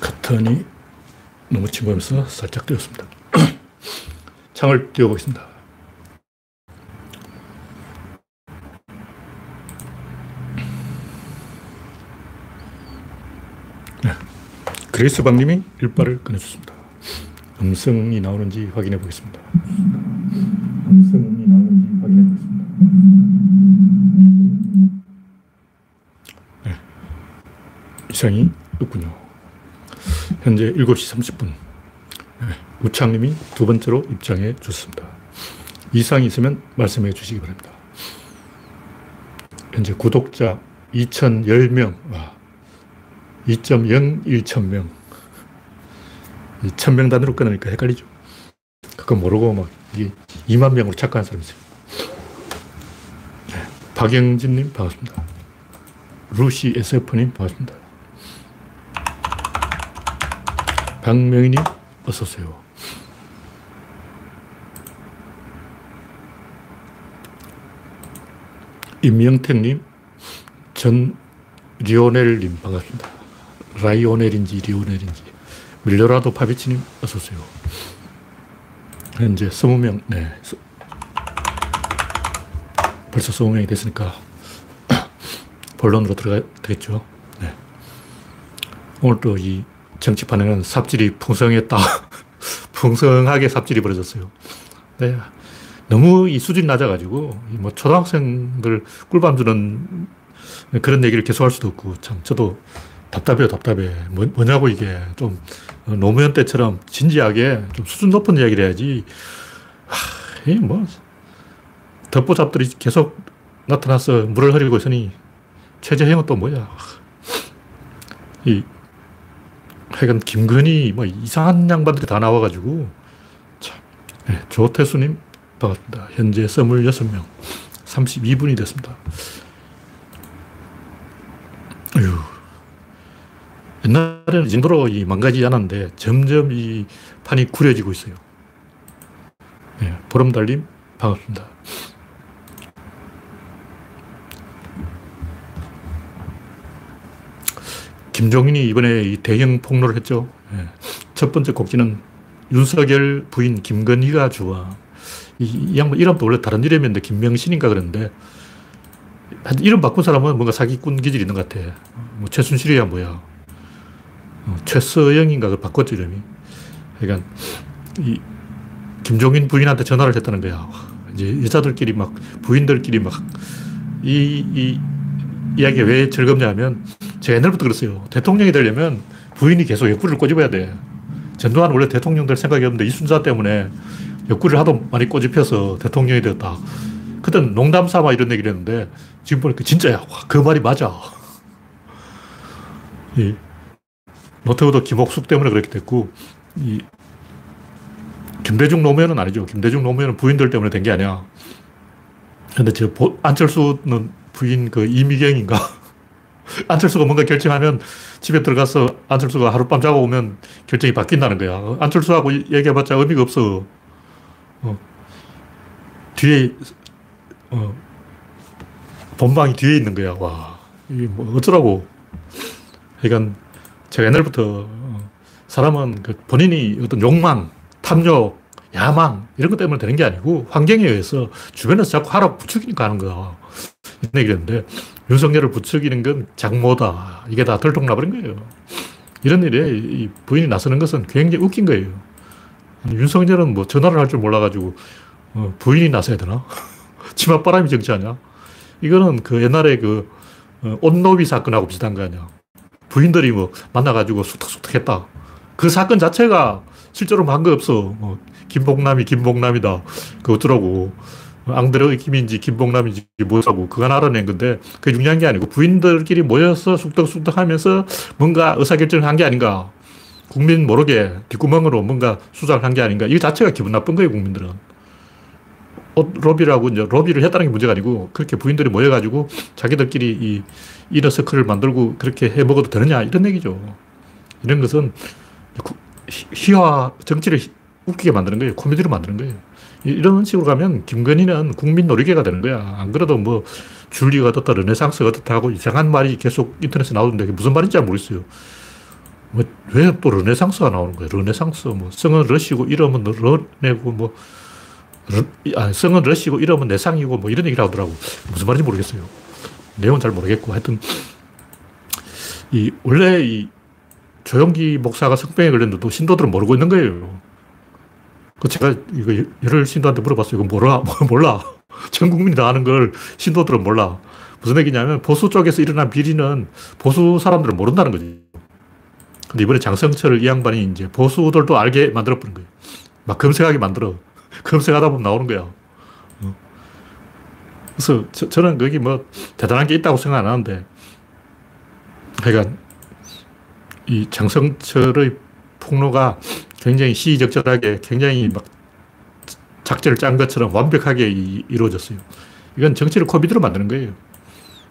커튼이 너무 침범해서 살짝 띄웠습니다. 창을 띄워보겠습니다. 네. 그레이스 박님이 일빠를 끊어줬습니다. 음성이 나오는지 확인해 보겠습니다. 음성이 나오는지 확인해 보겠습니다. 네. 이상이 없군요. 현재 7시 30분. 네. 우창님이 두 번째로 입장해 주셨습니다. 이상이 있으면 말씀해 주시기 바랍니다. 현재 구독자 2,010명. 와. 2.01천명. 1000명 단위로 끊으니까 헷갈리죠. 그거 모르고 막 이게 2만 명으로 착각한 사람이 있어요. 네. 박영진님 반갑습니다. 루시 SF님 반갑습니다. 박명희님 어서 오세요. 임영택님, 전 리오넬님 반갑습니다. 라이오넬인지 리오넬인지. 밀려라도 파비치님 어서 오세요. 현재 20명, 네. 벌써 20명이 됐으니까 본론으로 들어가야 되겠죠. 네. 오늘 또이 정치판에는 삽질이 풍성했다. 풍성하게 삽질이 벌어졌어요. 네. 너무 이 수준이 낮아가지고, 뭐 초등학생들 꿀밤 주는 그런 얘기를 계속 할 수도 없고, 참, 저도 답답해요, 답답해. 뭐, 냐고 이게. 좀 노무현 때처럼 진지하게 좀 수준 높은 이야기를 해야지. 하, 이 뭐, 덮보잡들이 계속 나타나서 물을 흐리고 있으니 최재형은 또 뭐야. 이, 하여간 김건희 뭐 이상한 양반들이 다 나와가지고 참. 네, 조태수님 반갑습니다. 현재 26명. 32분이 됐습니다. 어휴. 옛날에는 이 정도로 이 망가지지 않았는데 점점 이 판이 구려지고 있어요. 네, 보름달님 반갑습니다. 김종인이 이번에 이 대형 폭로를 했죠. 네. 첫 번째 곡지는 윤석열 부인 김건희가 좋아. 이, 이 양반 이름도 원래 다른 이름이었는데 김명신인가 그랬는데 이름 바꾼 사람은 뭔가 사기꾼 기질이 있는 것 같아. 뭐 최순실이야 뭐야. 어, 최서영인가 그 바꿨죠, 이름이. 그러니까, 이, 김종인 부인한테 전화를 했다는 거야. 이제 여자들끼리 막, 부인들끼리 막, 이, 이, 이야기가 왜 즐겁냐면, 제가 옛날부터 그랬어요. 대통령이 되려면 부인이 계속 옆구리를 꼬집어야 돼. 전두환 원래 대통령 될 생각이 없는데 이순자 때문에 옆구리를 하도 많이 꼬집혀서 대통령이 되었다. 그땐 농담 삼아 이런 얘기를 했는데, 지금 보니까 진짜야. 와, 그 말이 맞아. 이 노태우도 김옥숙 때문에 그렇게 됐고, 이, 김대중 노무현은 아니죠. 김대중 노무현은 부인들 때문에 된 게 아니야. 근데 저 안철수는 부인 그 이미경인가? 안철수가 뭔가 결정하면 집에 들어가서 안철수가 하룻밤 자고 오면 결정이 바뀐다는 거야. 안철수하고 얘기해봤자 의미가 없어. 어. 뒤에, 어, 본방이 뒤에 있는 거야. 와. 이게 뭐 어쩌라고. 그러니까 제가 옛날부터 어, 사람은 그 본인이 어떤 욕망, 탐욕, 야망 이런 것 때문에 되는 게 아니고 환경에 의해서 주변에서 자꾸 하라고 부추기니까 하는 거야. 이런 얘기를 했는데 윤석열을 부추기는 건 장모다. 이게 다 들통나버린 거예요. 이런 일에 부인이 나서는 것은 굉장히 웃긴 거예요. 윤석열은 뭐 전화를 할 줄 몰라가지고 어, 부인이 나서야 되나? 치맛바람이 정치 아니야? 이거는 그 옛날에 그 어, 온노비 사건하고 비슷한 거 아니야. 부인들이 뭐 만나가지고 쑥탁쑥탁 했다. 그 사건 자체가 실제로 한 거 없어. 뭐 김복남이 김복남이다. 그 어쩌라고. 앙드레 김인지 김복남인지 뭐라고 그건 알아낸 건데 그게 중요한 게 아니고 부인들끼리 모여서 쑥덕쑥덕 하면서 뭔가 의사결정을 한 게 아닌가. 국민 모르게 뒷구멍으로 뭔가 수작을 한게 아닌가. 이 자체가 기분 나쁜 거예요, 국민들은. 옷 로비라고 이제 로비를 했다는 게 문제가 아니고 그렇게 부인들이 모여가지고 자기들끼리 이 이너서클을 만들고 그렇게 해 먹어도 되느냐 이런 얘기죠. 이런 것은 희화 정치를 웃기게 만드는 거예요. 코미디로 만드는 거예요. 이런 식으로 가면 김건희는 국민 놀이개가 되는 거야. 안 그래도 뭐 줄리가 어떻다, 르네상스가 어떻다 하고 이상한 말이 계속 인터넷에 나오는데 무슨 말인지 잘 모르겠어요. 뭐, 왜 또 르네상스가 나오는 거예요? 르네상스, 뭐, 성은 러시고 이름은 르네고, 뭐, 르, 아, 성은 러시고 이름은 내상이고 뭐 이런 얘기를 하더라고. 무슨 말인지 모르겠어요. 내용은 잘 모르겠고 하여튼, 이, 원래 이 조영기 목사가 성병에 걸렸는데도 신도들은 모르고 있는 거예요. 그 제가 이거 여러 신도한테 물어봤어요. 이거 몰라? 몰라. 전 국민이 다 아는 걸 신도들은 몰라. 무슨 얘기냐면 보수 쪽에서 일어난 비리는 보수 사람들은 모른다는 거지. 근데 이번에 장성철을 이 양반이 이제 보수들도 알게 만들어 버린 거예요. 막 검색하게 만들어. 검색하다 보면 나오는 거야. 어. 그래서 저, 는 거기 뭐 대단한 게 있다고 생각 안 하는데, 그러니까 이 장성철의 폭로가 굉장히 시의적절하게 굉장히 막 작전을 짠 것처럼 완벽하게 이루어졌어요. 이건 정치를 코비드로 만드는 거예요.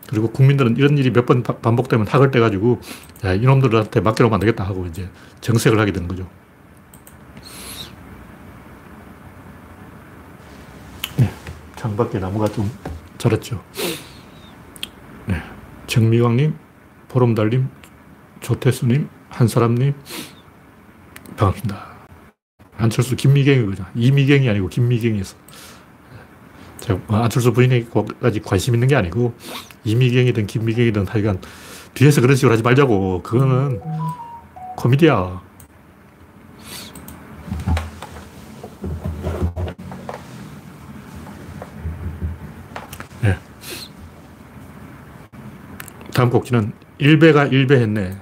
그리고 국민들은 이런 일이 몇 번 반복되면 학을 떼가지고 야, 이놈들한테 맡겨놓으면 안 되겠다 하고 이제 정색을 하게 되는 거죠. 네. 창밖에 나무가 좀 자랐죠. 네. 정미광님, 보름달님, 조태수님, 한사람님, 반갑습니다. 안철수 김미경이거든. 이미경이 아니고 김미경이었어. 제가 뭐 안철수 부인에게까지 관심 있는 게 아니고 이미경이든 김미경이든 하여간 뒤에서 그런 식으로 하지 말자고. 그거는 코미디야. 네. 다음 곡지는 일배가 일배했네.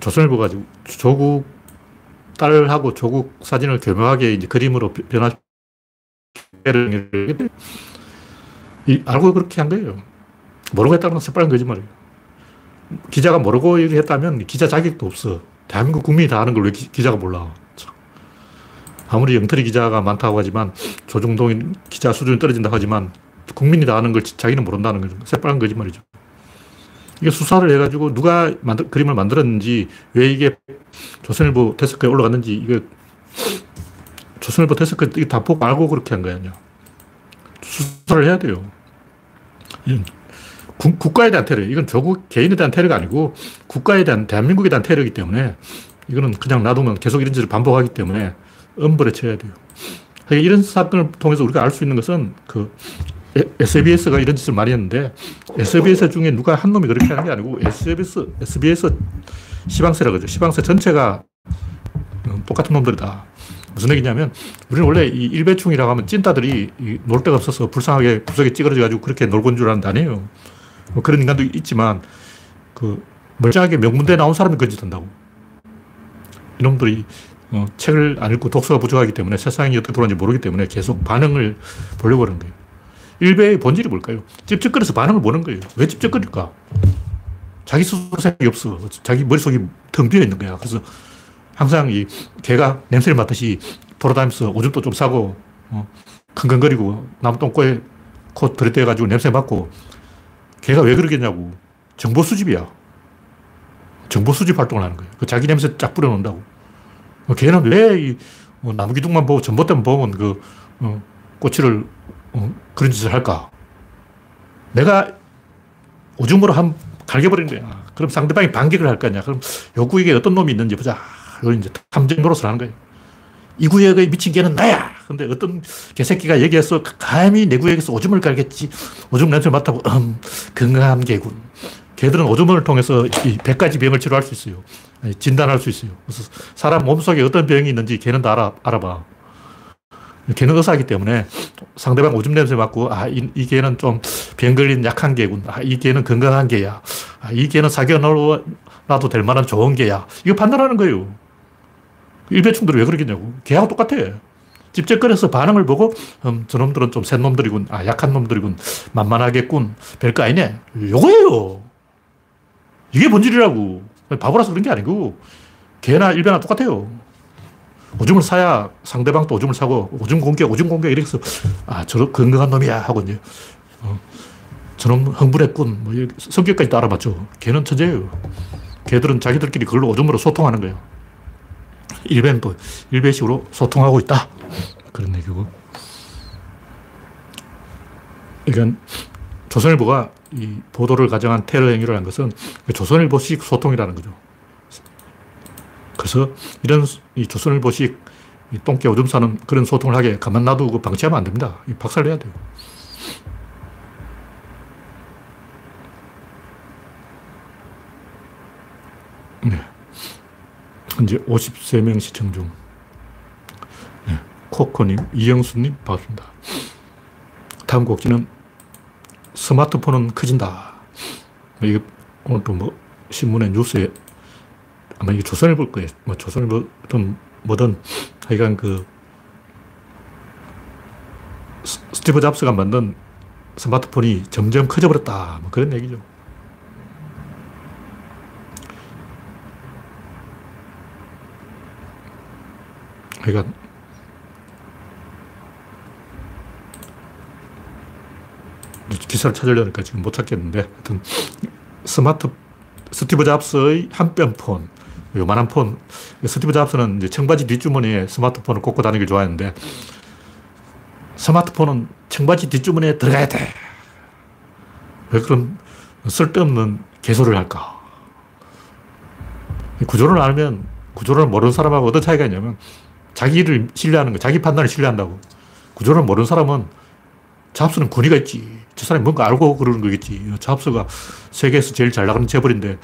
조선일보가 조국 딸하고 조국 사진을 교묘하게 이제 그림으로 변화 이, 알고 그렇게 한 거예요. 모르고 했다는 건 새빨간 거짓말이에요. 기자가 모르고 했다면 기자 자격도 없어. 대한민국 국민이 다 아는 걸 왜 기자가 몰라. 아무리 영털이 기자가 많다고 하지만 조중동 기자 수준이 떨어진다고 하지만 국민이 다 아는 걸 자기는 모른다는 거죠. 새빨간 거짓말이죠. 이게 수사를 해가지고 누가 만들, 그림을 만들었는지, 왜 이게 조선일보 데스크에 올라갔는지, 이거 조선일보 데스크 이게 다 보고 알고 그렇게 한 거야. 수사를 해야 돼요. 국, 국가에 대한 테러. 이건 조국 개인에 대한 테러가 아니고 국가에 대한, 대한민국에 대한 테러이기 때문에 이거는 그냥 놔두면 계속 이런 짓을 반복하기 때문에 엄벌에 쳐야 돼요. 이런 사건을 통해서 우리가 알 수 있는 것은 그 SBS가 이런 짓을 많이 했는데 SBS 중에 누가 한 놈이 그렇게 하는 게 아니고 SBS, SBS 시방세라 그러죠. 시방세 전체가 똑같은 놈들이다. 무슨 얘기냐면 우리는 원래 이 일배충이라고 하면 찐따들이 놀 데가 없어서 불쌍하게 구석에 찌그러져 가지고 그렇게 있는 줄 아는데 아니에요. 뭐 그런 인간도 있지만 그 멀쩡하게 명문대 나온 사람이 그런 짓 한다고. 이놈들이 어, 책을 안 읽고 독서가 부족하기 때문에 세상이 어떻게 돌아가는지 모르기 때문에 계속 반응을 보려고 하는 거예요. 일배의 본질이 뭘까요? 찝찝거려서 반응을 보는 거예요. 왜 찝찝거릴까? 자기 스스로 생각이 없어. 자기 머릿속이 텅 비어 있는 거야. 그래서 항상 이 개가 냄새를 맡듯이 돌아다니면서 오줌도 좀 싸고, 어, 킁킁거리고, 나무 똥꼬에 코 들이대가지고 냄새 맡고, 개가 왜 그러겠냐고. 정보 수집이야. 정보 수집 활동을 하는 거예요. 그 자기 냄새 쫙 뿌려놓는다고. 어, 개는 왜 이, 어, 나무 기둥만 보고 전봇대만 보면 그, 어, 꼬치를 어, 그런 짓을 할까? 내가 오줌으로 한 갈겨버린 거야. 그럼 상대방이 반격을 할 거냐? 그럼 요 구역에 어떤 놈이 있는지 보자. 이걸 이제 탐정 노릇을 하는 거예요. 이 구역의 미친 개는 나야! 근데 어떤 개새끼가 얘기해서 감히 내 구역에서 오줌을 깔겠지. 오줌 냄새 맡아보, 음, 건강한 개군. 개들은 오줌을 통해서 이 100가지 병을 치료할 수 있어요. 진단할 수 있어요. 그래서 사람 몸속에 어떤 병이 있는지 개는 다 알아, 알아봐. 개는 의사이기 때문에 상대방 오줌 냄새 맡고, 아, 이, 이 개는 좀 병 걸린 약한 개군. 아, 이 개는 건강한 개야. 아, 이 개는 사겨놔도 될 만한 좋은 개야. 이거 판단하는 거예요. 일배충들이 왜 그러겠냐고. 개하고 똑같아. 찝쩍거려서 반응을 보고, 음, 저놈들은 좀 센 놈들이군. 아, 약한 놈들이군. 만만하겠군. 별거 아니네. 요거예요. 이게 본질이라고. 바보라서 그런 게 아니고, 개나 일배나 똑같아요. 오줌을 사야 상대방도 오줌을 사고 오줌 공격, 오줌 공격 이렇게 해서 아, 저 건강한 놈이야 하고 이제 어, 저놈 흥분했군. 뭐 성격까지 도 알아봤죠. 걔는 천재예요. 걔들은 자기들끼리 그걸로 오줌으로 소통하는 거예요. 일배는 또 일배식으로 소통하고 있다. 그런 얘기고. 그러니까 조선일보가 이 보도를 가정한 테러 행위를 한 것은 조선일보식 소통이라는 거죠. 그래서 이런 이 조선일보식 이 똥개 오줌 싸는 그런 소통을 하게 가만 놔두고 방치하면 안 됩니다. 박살 내야 돼요. 네. 현재 53명 시청 중. 네. 코코님, 이영수님, 반갑습니다. 다음 곡지는 스마트폰은 커진다. 이게 오늘 또뭐 신문에 뉴스에 아마 이게 조선일보 거예요. 뭐 조선일보든 뭐든 하여간 그 스티브 잡스가 만든 스마트폰이 점점 커져버렸다. 뭐 그런 얘기죠. 그러니까 기사를 찾으려니까 지금 못 찾겠는데 하여튼 스마트 스티브 잡스의 한뼘폰 요만한 폰 스티브 잡스는 이제 청바지 뒷주머니에 스마트폰을 꽂고 다니길 좋아했는데 스마트폰은 청바지 뒷주머니에 들어가야 돼. 왜 그런 쓸데없는 개소리를 할까? 구조를 알면 구조를 모르는 사람하고 어떤 차이가 있냐면 자기를 신뢰하는 거, 자기 판단을 신뢰한다고. 구조를 모르는 사람은 잡스는 권위가 있지. 저 사람이 뭔가 알고 그러는 거겠지. 잡스가 세계에서 제일 잘 나가는 재벌인데,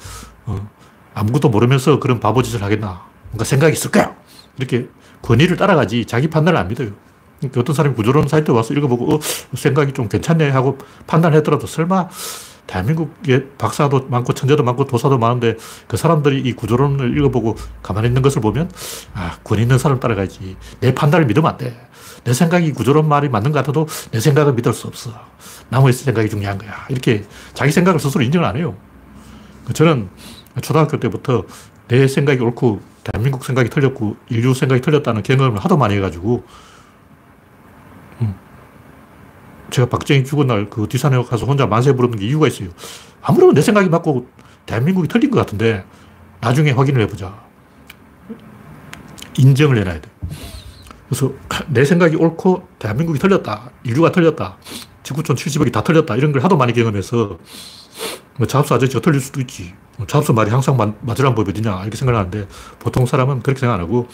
어, 아무것도 모르면서 그런 바보 짓을 하겠나. 뭔가 생각이 있을 거야. 이렇게 권위를 따라가지 자기 판단을 안 믿어요. 그러니까 어떤 사람이 구조론 사이트 와서 읽어보고, 어, 생각이 좀 괜찮네 하고 판단했더라도 설마 대한민국에 박사도 많고 천재도 많고 도사도 많은데 그 사람들이 이 구조론을 읽어보고 가만히 있는 것을 보면 아, 권 있는 사람 따라가야지. 내 판단을 믿으면 안 돼. 내 생각이 구조론 말이 맞는 것 같아도 내 생각을 믿을 수 없어. 나무의 생각이 중요한 거야. 이렇게 자기 생각을 스스로 인정을 안 해요. 저는 초등학교 때부터 내 생각이 옳고 대한민국 생각이 틀렸고 인류 생각이 틀렸다는 경험을 하도 많이 해가지고 음. 제가 박정희 죽은 날 그 뒷산에 가서 혼자 만세 부르는 게 이유가 있어요. 아무래도 내 생각이 맞고 대한민국이 틀린 것 같은데 나중에 확인을 해보자. 인정을 해놔야 돼. 그래서 내 생각이 옳고 대한민국이 틀렸다. 인류가 틀렸다. 지구촌 70억이 다 틀렸다. 이런 걸 하도 많이 경험해서 뭐 잡수 아저씨가 틀릴 수도 있지. 뭐 잡수 말이 항상 맞으라는 법이 어디냐. 이렇게 생각하는데 보통 사람은 그렇게 생각 안 하고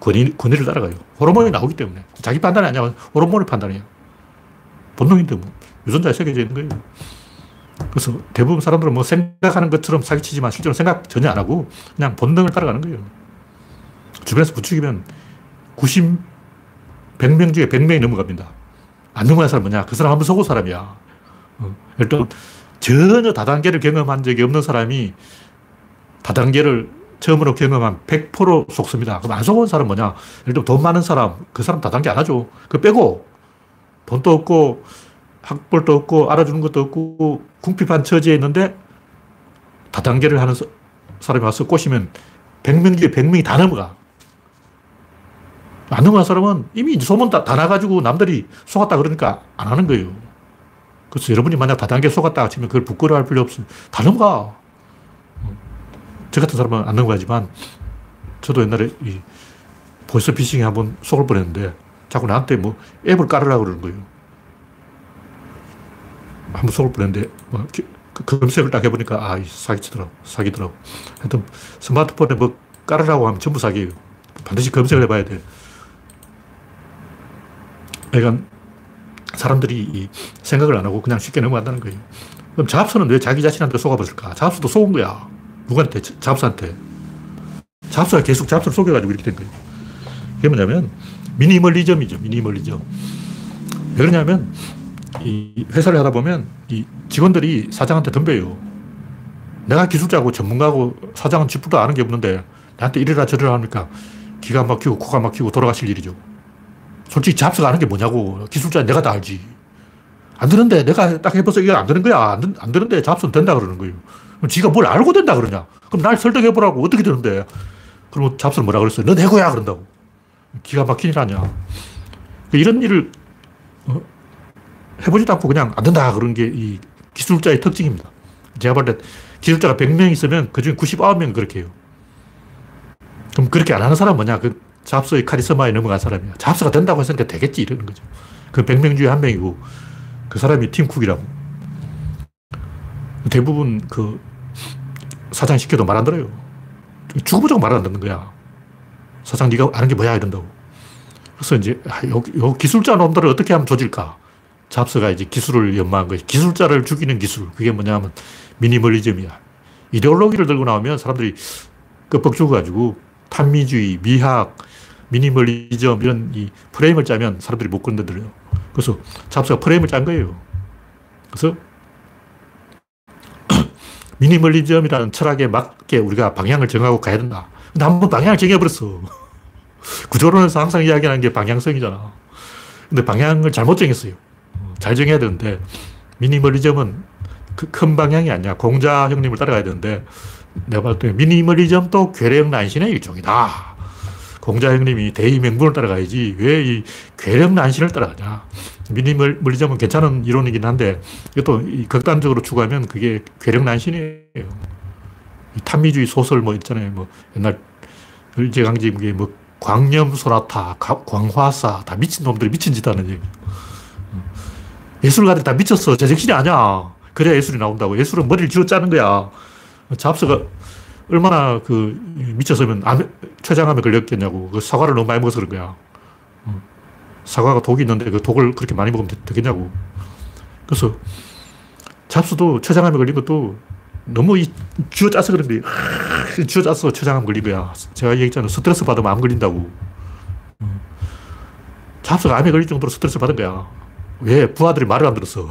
권위, 권위를 따라가요. 호르몬이 나오기 때문에. 자기 판단이 아니야. 호르몬의 판단이에요. 본능인데 뭐. 유전자에 새겨져 있는 거예요. 그래서 대부분 사람들은 뭐 생각하는 것처럼 사기치지만 실제로 생각 전혀 안 하고 그냥 본능을 따라가는 거예요. 주변에서 부추기면 90, 100명 중에 100명이 넘어갑니다. 안 넘어간 사람 뭐냐? 그 사람 한번 속은 사람이야. 어. 일단 전혀 다단계를 경험한 적이 없는 사람이 다단계를 처음으로 경험한 100% 속습니다. 그럼 안 속은 사람 뭐냐? 예를 들면 돈 많은 사람, 그 사람 다단계 안 하죠. 그 빼고 돈도 없고 학벌도 없고 알아주는 것도 없고 궁핍한 처지에 있는데 다단계를 하는 사람이 와서 꼬시면 100명 중에 100명이 다 넘어가. 안 넘어간 사람은 이미 소문 다, 다 나가지고 남들이 속았다 그러니까 안 하는 거예요. 그래서 여러분이 만약 다단계 속았다 치면 그걸 부끄러워할 필요 없어요. 다 넘어가. 저 같은 사람은 안 넘어가지만 저도 옛날에 이 보이스 피싱에 한번 속을 뻔했는데 자꾸 나한테 뭐 앱을 깔으라고 그러는 거예요. 한번 속을 뻔했는데 뭐그 검색을 딱 해보니까 아, 사기치더라고. 사기더라고. 하여튼 스마트폰에 뭐 깔으라고 하면 전부 사기예요. 반드시 검색을 해봐야 돼. 그러니까 사람들이 생각을 안 하고 그냥 쉽게 넘어간다는 거예요. 그럼 잡스는 왜 자기 자신한테 속아버릴까? 잡스도 속은 거야. 누구한테? 잡스한테. 잡스가 계속 잡스를 속여가지고 이렇게 된 거예요. 그게 뭐냐면, 미니멀리즘이죠. 미니멀리즘. 왜 그러냐면, 이 회사를 하다 보면 이 직원들이 사장한테 덤벼요. 내가 기술자고 전문가고 사장은 쥐뿔도 아는 게 없는데 나한테 이래라 저래라 하니까 기가 막히고 코가 막히고 돌아가실 일이죠. 솔직히 잡스가 아는 게 뭐냐고. 기술자 내가 다 알지. 안 되는데 내가 딱 해봐서 이게 안 되는 거야. 안, 안 되는데 잡스는 된다 그러는 거예요. 그럼 지가 뭘 알고 된다 그러냐. 그럼 날 설득해보라고. 어떻게 되는데. 그러면 잡스는 뭐라 그랬어요? 너 내고야 그런다고. 기가 막힌 일 아니야. 이런 일을 어? 해보지도 않고 그냥 안 된다 그런 게 이 기술자의 특징입니다. 제가 볼때 기술자가 100명 있으면 그 중에 99명 그렇게 해요. 그럼 그렇게 안 하는 사람은 뭐냐? 그 잡스의 카리스마에 넘어간 사람이야. 잡스가 된다고 했으니까 되겠지 이러는 거죠. 그 100명 중에 한 명이고 그 사람이 팀 쿡이라고. 대부분 그 사장 시켜도 말 안 들어요. 죽어보자고 말안 듣는 거야. 사장 네가 아는 게 뭐야 이런다고. 그래서 이제 아, 요, 요 기술자 놈들을 어떻게 하면 조질까? 잡스가 이제 기술을 연마한 거지. 기술자를 죽이는 기술. 그게 뭐냐면 미니멀리즘이야. 이데올로기를 들고 나오면 사람들이 끄뻑 죽어가지고 탄미주의, 미학, 미니멀리즘 이런 이 프레임을 짜면 사람들이 못 건드려요. 그래서 잡스가 프레임을 짠 거예요. 그래서 미니멀리즘이라는 철학에 맞게 우리가 방향을 정하고 가야 된다. 근데 한번 방향을 정해버렸어. 구조론에서 항상 이야기하는 게 방향성이잖아. 근데 방향을 잘못 정했어요. 잘 정해야 되는데, 미니멀리즘은 그 큰 방향이 아니야. 공자 형님을 따라가야 되는데, 내가 때 미니멀리즘도 괴력 난신의 일종이다. 공자 형님이 대의 명분을 따라가야지 왜 이 괴력 난신을 따라가냐. 미니멀리즘은 괜찮은 이론이긴 한데 이것도 극단적으로 추구하면 그게 괴력 난신이에요. 탐미주의 소설 뭐 있잖아요. 뭐 옛날 일제강점기에 뭐 광념 소나타, 광화사 다 미친 놈들이 미친 짓 하는 얘기. 예술가들이 다 미쳤어. 제정신이 아니야. 그래야 예술이 나온다고. 예술은 머리를 쥐어 짜는 거야. 잡스가 얼마나 그 암, 췌장암에 걸렸겠냐고. 그 사과를 너무 많이 먹어서 그런 거야. 어. 사과가 독이 있는데 그 독을 그렇게 많이 먹으면 되겠냐고. 그래서 잡수도 췌장암에 걸린 것도 너무 이 쥐어 짜서 그런 거야. 쥐어 짜서 췌장암 걸린 거야. 제가 얘기했잖아요. 스트레스 받으면 암 걸린다고. 어. 잡수가 암에 걸릴 정도로 스트레스 받은 거야. 왜? 부하들이 말을 안 들었어.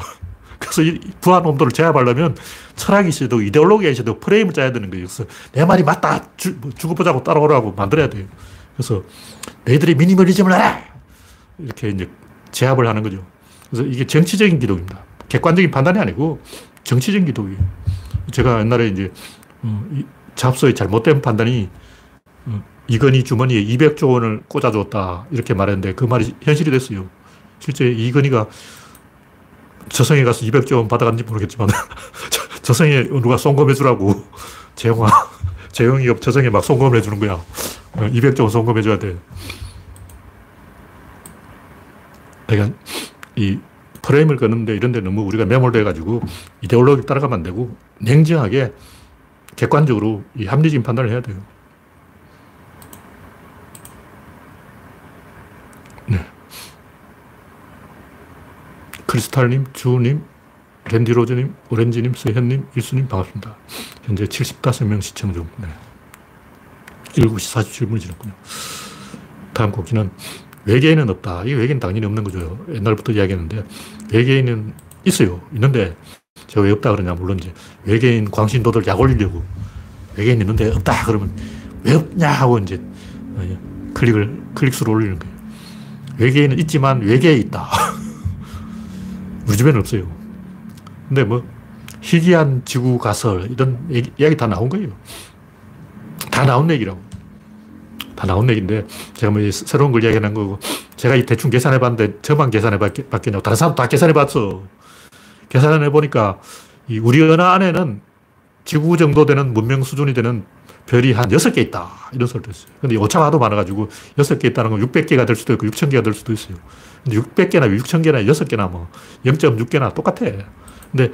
그래서 이 부하 놈들을 제압하려면 철학이 있어도 이데올로기가 있어도 프레임을 짜야 되는 거예요. 그래서 내 말이 맞다. 주, 뭐 죽어보자고 따라오라고 만들어야 돼요. 그래서 너희들이 미니멀리즘을 해라! 이렇게 이제 제압을 하는 거죠. 그래서 이게 정치적인 기독입니다. 객관적인 판단이 아니고 정치적인 기독이에요. 제가 옛날에 이제 어, 잡서의 잘못된 판단이 어, 이건희 주머니에 200조 원을 꽂아줬다 이렇게 말했는데 그 말이 현실이 됐어요. 실제 이건희가 저성에 가서 200조 원 받아갔는지 모르겠지만 저 성에 누가 송금 해 주라고 재영아 재영이가 저성에 막 송금을 해주는 거야. 200조 원 송금해 줘야 돼. 그러니까 이 프레임을 끄는데 이런 데 너무 우리가 매몰돼 가지고 이데올로기 따라가면 안 되고 냉정하게 객관적으로 이 합리적인 판단을 해야 돼요 크리스탈님, 주님, 랜디로즈님, 오렌지님, 서현님, 일수님 반갑습니다. 현재 75명 시청 중. 네. 7시 47분이 지났군요. 다음 곡기는 외계인은 없다. 이 외계인 당연히 없는 거죠. 옛날부터 이야기했는데 외계인은 있어요. 있는데 제가 왜 없다 그러냐. 물론 이제 외계인 광신도들 약 올리려고 외계인 있는데 없다 그러면 왜 없냐 하고 이제 클릭을 클릭수를 올리는 거예요. 외계인은 있지만 외계에 있다. 우리 집에는 없어요. 근데 뭐, 희귀한 지구 가설, 이런 얘기, 이야기 다 나온 거예요. 다 나온 얘기라고. 다 나온 얘기인데, 제가 뭐 새로운 걸 이야기하는 거고, 제가 이 대충 계산해 봤는데, 저만 계산해 봤겠냐고. 다른 사람 다 계산해 봤어. 계산해 보니까, 이 우리 은하 안에는 지구 정도 되는 문명 수준이 되는 별이 한 6개 있다. 이런 소리도 있어요. 근데 오차가 하도 많아가지고 6개 있다는 건 600개가 될 수도 있고 6000개가 될 수도 있어요. 근데 600개나 6000개나 6개나 뭐 0.6개나 똑같아. 근데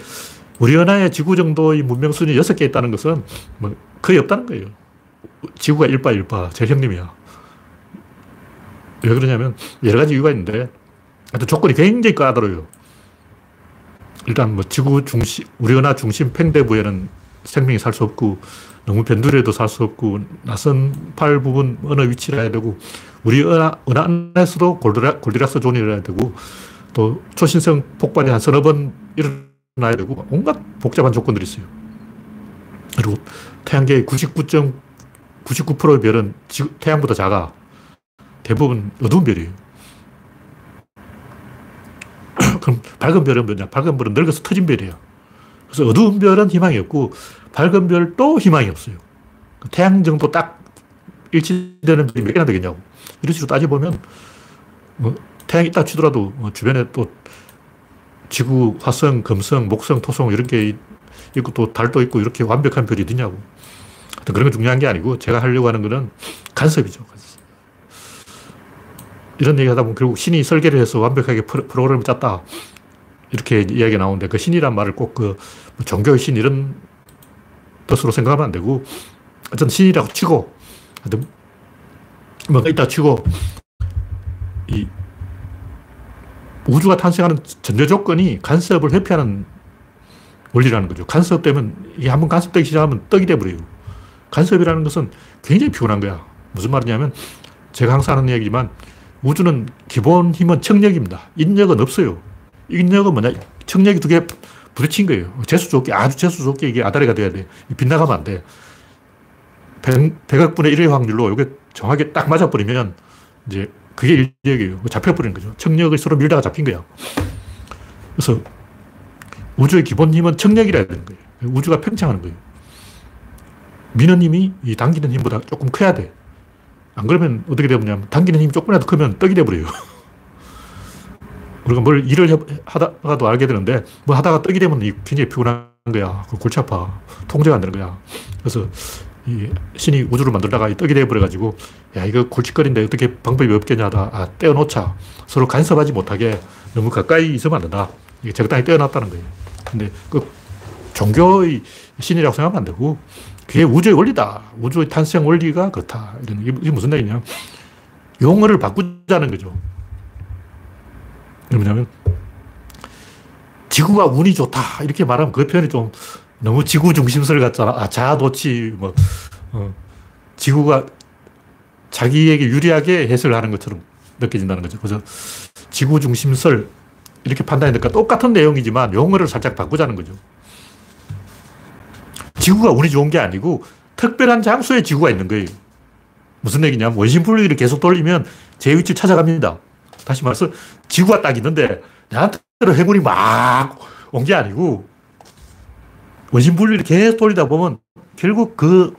우리 은하의 지구 정도의 문명 수준이 6개 있다는 것은 뭐 거의 없다는 거예요. 지구가 일바 일바. 제 형님이야. 왜 그러냐면 여러 가지 이유가 있는데 하여튼 조건이 굉장히 까다로워요. 일단 뭐 지구 중심, 우리 은하 중심 팽대부에는 생명이 살 수 없고 너무 변두리에도 살 수 없고 나선 팔 부분 어느 위치를 해야 되고 우리 은하, 은하에서도 골드라, Goldilocks zone이 해야 되고 또 초신성 폭발이 한 서너 번 일어나야 되고 온갖 복잡한 조건들이 있어요. 그리고 태양계의 99.99%의 별은 태양보다 작아. 대부분 어두운 별이에요. 그럼 밝은 별은 뭐냐? 밝은 별은 늙어서 터진 별이에요. 그래서 어두운 별은 희망이 없고 밝은 별도 희망이 없어요. 태양 정도 딱 일치되는 별이 몇 개나 되겠냐고. 이런 식으로 따져보면 뭐 태양이 있다 치더라도 뭐 주변에 또 지구, 화성, 금성, 목성, 토성 이런 게 있고 또 달도 있고 이렇게 완벽한 별이 어디냐고. 하여튼 그런 건 중요한 게 아니고 제가 하려고 하는 거는 간섭이죠. 이런 얘기 하다 보면 결국 신이 설계를 해서 완벽하게 프로그램을 짰다. 이렇게 이야기가 나오는데 그 신이란 말을 꼭그 뭐 종교의 신 이런 뜻으로 생각하면 안 되고 어떤 신이라고 치고 뭐가 있다 치고 이 우주가 탄생하는 전제 조건이 간섭을 회피하는 원리라는 거죠. 간섭되면 이게 한번 간섭되기 시작하면 떡이 돼버려요. 간섭이라는 것은 굉장히 피곤한 거야. 무슨 말이냐면 제가 항상 하는 얘기지만 우주는 기본 힘은 청력입니다. 인력은 없어요. 인력은 뭐냐? 청력이 두 개 부딪힌 거예요. 재수 좋게, 아주 재수 좋게 이게 아다리가 돼야 돼. 빗나가면 안 돼. 100, 100억분의 1의 확률로 이게 정확하게 딱 맞아버리면 이제 그게 인력이에요. 잡혀버리는 거죠. 청력을 서로 밀다가 잡힌 거야. 그래서 우주의 기본 힘은 청력이라야 되는 거예요. 우주가 팽창하는 거예요. 힘이 이 당기는 힘보다 조금 커야 돼. 안 그러면 어떻게 되냐면 당기는 힘이 조금이라도 크면 떡이 돼버려요. 우리가 뭘 일을 하다가도 알게 되는데 뭐 하다가 떡이 되면 굉장히 피곤한 거야. 골치 아파. 통제가 안 되는 거야. 그래서 이 신이 우주를 만들다가 떡이 돼버려가지고 야 이거 골칫거리인데 어떻게 방법이 없겠냐 하다 아 떼어놓자. 서로 간섭하지 못하게 너무 가까이 있으면 안 된다. 이게 적당히 떼어놨다는 거예요. 근데 그 종교의 신이라고 생각하면 안 되고 그게 우주의 원리다. 우주의 탄생 원리가 그렇다. 이게 무슨 얘기냐. 용어를 바꾸자는 거죠. 뭐냐면, 지구가 운이 좋다. 이렇게 말하면 그 표현이 좀 너무 지구 중심설 같잖아. 아, 자아도취, 뭐, 어, 지구가 자기에게 유리하게 해석을 하는 것처럼 느껴진다는 거죠. 그래서 지구 중심설, 이렇게 판단하니까 똑같은 내용이지만 용어를 살짝 바꾸자는 거죠. 지구가 운이 좋은 게 아니고 특별한 장소에 지구가 있는 거예요. 무슨 얘기냐면 원심 분리를 계속 돌리면 제 위치 찾아갑니다. 다시 말해서 지구가 딱 있는데 나한테는 해군이 막 온 게 아니고 원심 분리를 계속 돌리다 보면 결국 그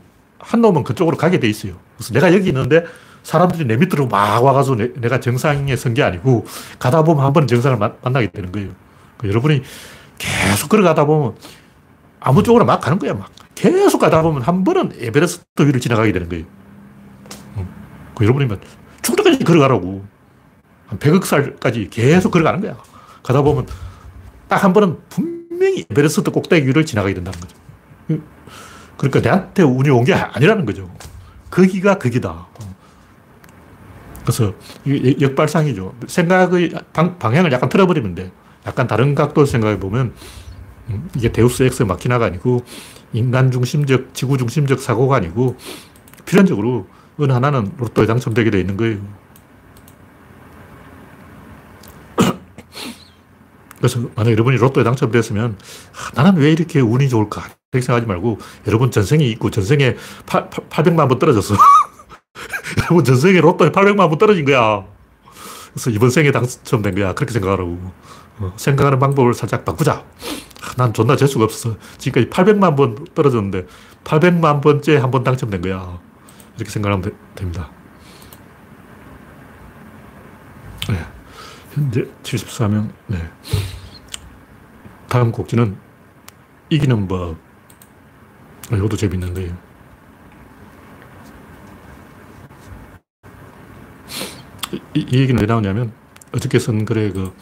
한 놈은 그쪽으로 가게 돼 있어요. 그래서 내가 여기 있는데 사람들이 내 밑으로 막 와가지고 내, 가 정상에 선 게 아니고 가다 보면 한번 정상을 만나게 되는 거예요. 그 여러분이 계속 걸어가다 보면 아무 쪽으로 막 가는 거야, 막. 계속 가다 보면 한 번은 에베레스트 위를 지나가게 되는 거예요. 그 여러분이 죽을 때까지 걸어가라고. 한 100억 살까지 계속 걸어가는 거야. 가다 보면 딱 한 번은 분명히 에베레스트 꼭대기 위를 지나가게 된다는 거죠. 그러니까 내한테 운이 온 게 아니라는 거죠. 거기가 거기다. 그래서 역발상이죠. 생각의 방, 향을 약간 틀어버리면 돼. 약간 다른 각도로 생각해 보면 음, 이게 deus ex machina가 아니고 인간 중심적, 지구 중심적 사고가 아니고 필연적으로 어느 하나는 로또에 당첨되게 돼 있는 거예요. 그래서 만약 여러분이 로또에 당첨됐으면 아, 나는 왜 이렇게 운이 좋을까? 이렇게 생각하지 말고 여러분 전생이 있고 전생에 8, 800만 번 떨어졌어. 여러분 전생에 로또에 800만 번 떨어진 거야. 그래서 이번 생에 당첨된 거야. 그렇게 생각하라고. 어, 생각하는 방법을 살짝 바꾸자. 난 존나 재수가 없어. 지금까지 800만 번 떨어졌는데 800만 번째 한 번 당첨된 거야. 이렇게 생각하면 되, 됩니다. 네. 현재 74명. 네. 다음 곡지는 이기는 법. 아, 이것도 재밌는 거예요. 이, 이 얘기는 왜 나오냐면 어저께 쓴 글에 그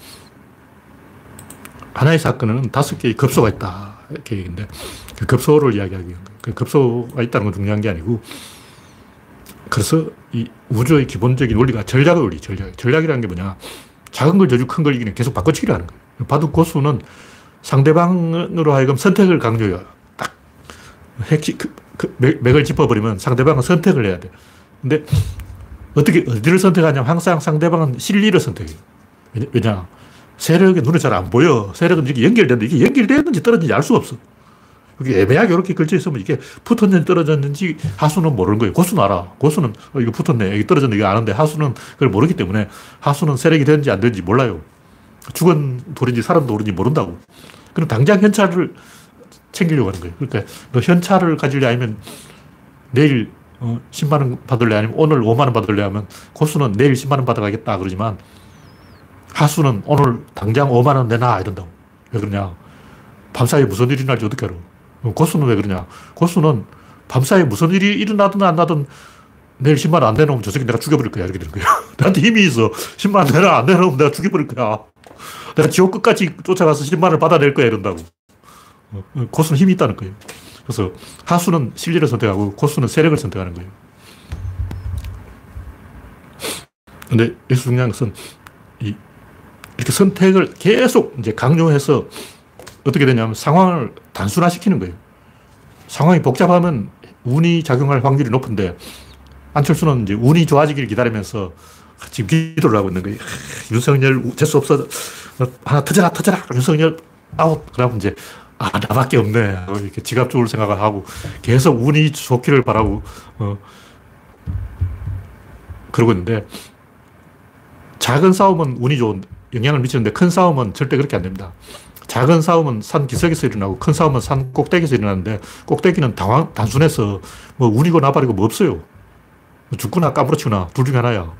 하나의 사건은 다섯 개의 급소가 있다. 이렇게 얘기인데, 그 급소를 이야기하기 위한 거예요. 그 급소가 있다는 건 중요한 게 아니고, 그래서 이 우주의 기본적인 원리가 전략의 원리, 전략. 전략이라는 게 뭐냐. 작은 걸 저주 큰 걸 이기는 계속 바꿔치기를 하는 거예요. 바둑 고수는 상대방으로 하여금 선택을 강조해요. 딱, 핵심, 그, 그 맥 을 짚어버리면 상대방은 선택을 해야 돼. 근데 어떻게, 어디를 선택하냐면 항상 상대방은 실리를 선택해요. 왜냐. 세력이 눈에 잘 안 보여. 세력은 이렇게 연결되는데 이게 연결되는지 떨어지는지 알 수가 없어. 이게 애매하게 이렇게 걸쳐 있으면 이게 붙었는지 떨어졌는지 하수는 모르는 거예요. 고수는 알아. 고수는 어, 이거 붙었네. 이게 떨어졌네. 이거 아는데 하수는 그걸 모르기 때문에 하수는 세력이 되는지 안 되는지 몰라요. 죽은 돌인지 사람 돌인지 모른다고. 그럼 당장 현찰을 챙기려고 하는 거예요. 그러니까 너 현찰을 가질래 아니면 내일 10만 어, 원 받을래 아니면 오늘 5만 원 받을래 하면 고수는 내일 10만 원 받아가겠다 그러지만 하수는 오늘 당장 5만 원 내놔 이런다고. 왜 그러냐. 밤사이에 무슨 일이 날지 어떻게 알아. 고수는 왜 그러냐. 고수는 밤사이에 무슨 일이 일어나든 안 나든 내일 10만 원안 내놓으면 저 새끼 내가 죽여버릴 거야. 이렇게 되는 거야. 나한테 힘이 있어. 10만 원 내놔, 안 내놓으면 내가 죽여버릴 거야. 내가 지옥 끝까지 쫓아가서 10만을 받아낼 거야, 이런다고. 어, 고수는 힘이 있다는 거예요. 그래서 하수는 실리를 선택하고 고수는 세력을 선택하는 거예요. 근데 여기서 중요한 것은 이, 이렇게 선택을 계속 이제 강요해서 어떻게 되냐면 상황을 단순화시키는 거예요. 상황이 복잡하면 운이 작용할 확률이 높은데 안철수는 이제 운이 좋아지기를 기다리면서 지금 기도를 하고 있는 거예요. 윤석열 재수 없어. 하나 터져라, 터져라. 윤석열 아웃. 그러면 이제 아, 나밖에 없네. 이렇게 지갑 쪽을 생각을 하고 계속 운이 좋기를 바라고, 어, 그러고 있는데 작은 싸움은 운이 좋은 영향을 미치는데 큰 싸움은 절대 그렇게 안 됩니다. 작은 싸움은 산 기슭에서 일어나고 큰 싸움은 산 꼭대기에서 일어나는데 꼭대기는 당황, 단순해서 뭐 운이고 나발이고 뭐 없어요. 죽거나 까무러치거나 둘 중에 하나야.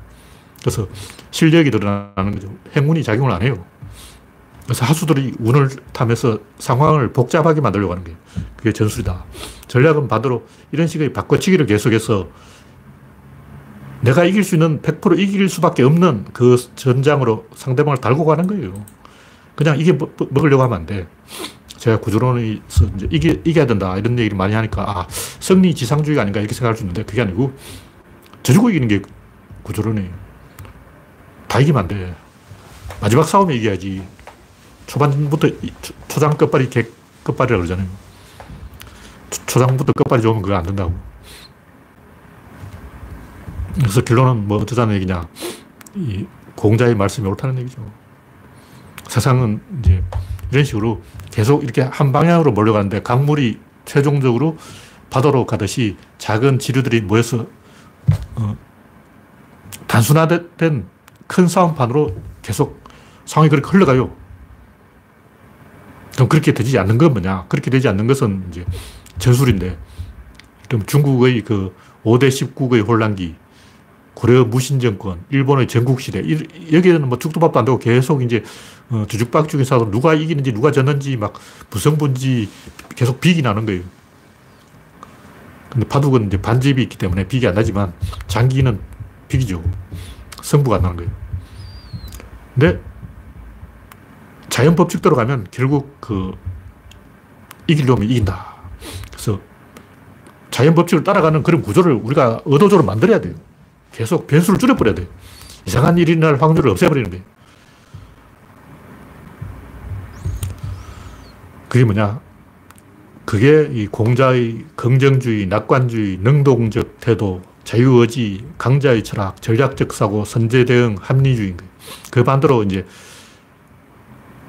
그래서 실력이 드러나는 거죠. 행운이 작용을 안 해요. 그래서 하수들이 운을 타면서 상황을 복잡하게 만들려고 하는 게 그게 전술이다. 전략은 반대로 이런 식의 바꿔치기를 계속해서 내가 이길 수 있는 100% 이길 수밖에 없는 그 전장으로 상대방을 달고 가는 거예요. 그냥 이게 먹, 으려고 하면 안 돼. 제가 구조론에서 이제 이게, 이겨야 된다 이런 얘기를 많이 하니까 아, 승리 지상주의가 아닌가 이렇게 생각할 수 있는데 그게 아니고 져주고 이기는 게 구조론이에요. 다 이기면 안 돼. 마지막 싸움에 이겨야지. 초반부터 초장 끝발이 개 끝발이라고 그러잖아요. 초 장부터 끝발이 좋으면 그거 안 된다고. 그래서 결론은 뭐 어쩌자는 얘기냐. 이 공자의 말씀이 옳다는 얘기죠. 세상은 이제 이런 식으로 계속 이렇게 한 방향으로 몰려가는데 강물이 최종적으로 바다로 가듯이 작은 지류들이 모여서 어, 단순화된 큰 싸움판으로 계속 상황이 그렇게 흘러가요. 그럼 그렇게 되지 않는 건 뭐냐? 그렇게 되지 않는 것은 이제 전술인데, 그럼 중국의 그 5대 19의 혼란기, 고려 무신정권, 일본의 전국시대, 여기에는 뭐 죽도 밥도 안 되고 계속 이제 어, 주죽박죽인 싸움, 누가 이기는지, 누가 졌는지, 막 무성분지 계속 빅이 나는 거예요. 근데 바둑은 이제 반집이 있기 때문에 빅이 안 나지만 장기는 빅이죠. 승부가 안 나는 거예요. 근데 자연 법칙대로 가면 결국 그 이기려면 이긴다. 그래서 자연 법칙을 따라가는 그런 구조를 우리가 의도적으로 만들어야 돼요. 계속 변수를 줄여버려야 돼요. 이상한 일이 날 확률을 없애버리는 거예요. 그게 뭐냐? 그게 이 공자의 긍정주의, 낙관주의, 능동적 태도, 자유의지, 강자의 철학, 전략적 사고, 선제 대응, 합리주의인 거예요. 그 반대로 이제